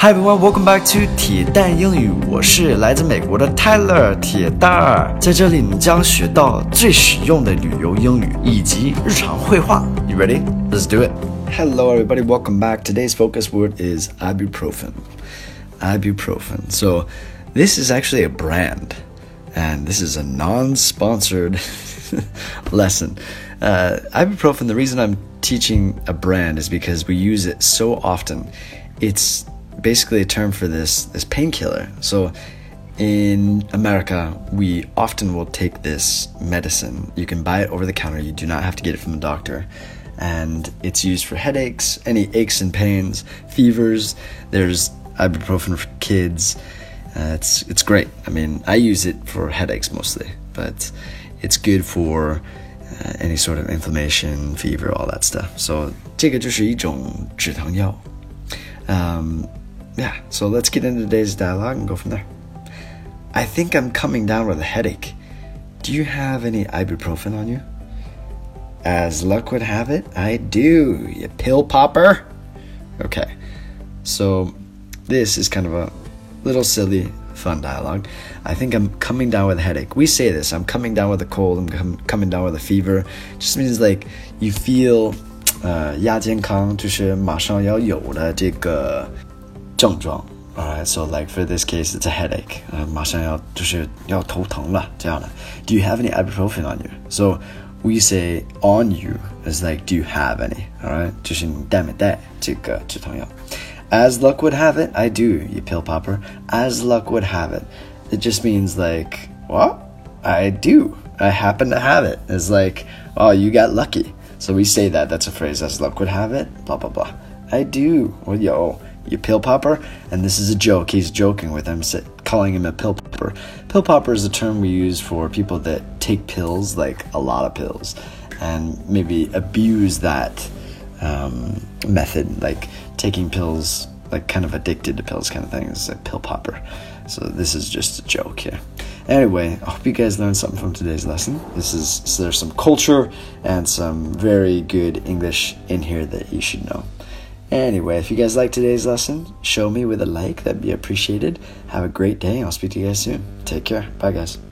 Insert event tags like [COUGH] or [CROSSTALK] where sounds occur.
Hi everyone, welcome back to 铁蛋英语。我是来自美国的 Tyler 铁蛋儿，在这里你将学到最实用的旅游英语以及日常会话。You ready? Let's do it. Hello everybody, welcome back. Today's focus word is ibuprofen. Ibuprofen. So this is actually a brand, and this is a non-sponsored [LAUGHS] lesson. Uh, ibuprofen. The reason I'm teaching a brand is because we use it so often. It's basically a term for this this painkiller. So in America, we often will take this medicine. You can buy it over the counter. You do not have to get it from a doctor. And it's used for headaches, any aches and pains, fevers. There's ibuprofen for kids. Uh, it's it's great. I mean, I use it for headaches mostly, but it's good for uh, any sort of inflammation, fever, all that stuff. So 这个就是一种止疼药。Um, yeah, so let's get into today's dialogue and go from there. I think I'm coming down with a headache. Do you have any ibuprofen on you? As luck would have it, I do, you pill popper. Okay, so this is kind of a little silly, fun dialogue. I think I'm coming down with a headache. We say this I'm coming down with a cold, I'm com- coming down with a fever. It just means like you feel 呃亚健康，就是马上要有的这个 症状。Alright, so like for this case, it's a headache. 呃，马上要就是要头疼了这样的。Do you have any ibuprofen on you? So we say on you is like do you have any? Alright，就是你带没带这个止疼药？As luck would have it, I do. You pill popper. As luck would have it, it just means like what? I do. I happen to have it. It's like oh, you got lucky. So we say that. That's a phrase. As luck would have it. Blah blah blah. I do. Well, yo You pill popper, and this is a joke. He's joking with him, calling him a pill popper. Pill popper is a term we use for people that take pills, like a lot of pills, and maybe abuse that um, method, like taking pills, like kind of addicted to pills, kind of thing. It's a pill popper. So this is just a joke here. Anyway, I hope you guys learned something from today's lesson. This is so there's some culture and some very good English in here that you should know. Anyway, if you guys like today's lesson, show me with a like. That'd be appreciated. Have a great day. I'll speak to you guys soon. Take care. Bye, guys.